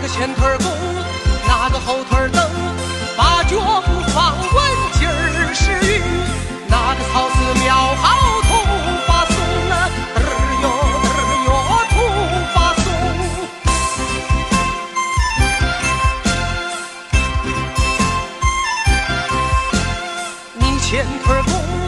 个前腿弓，哪个后腿蹬，把脚不放稳，劲儿是雨。哪个草寺庙好头发松啊，嘚儿哟嘚儿哟头发松。你前腿弓。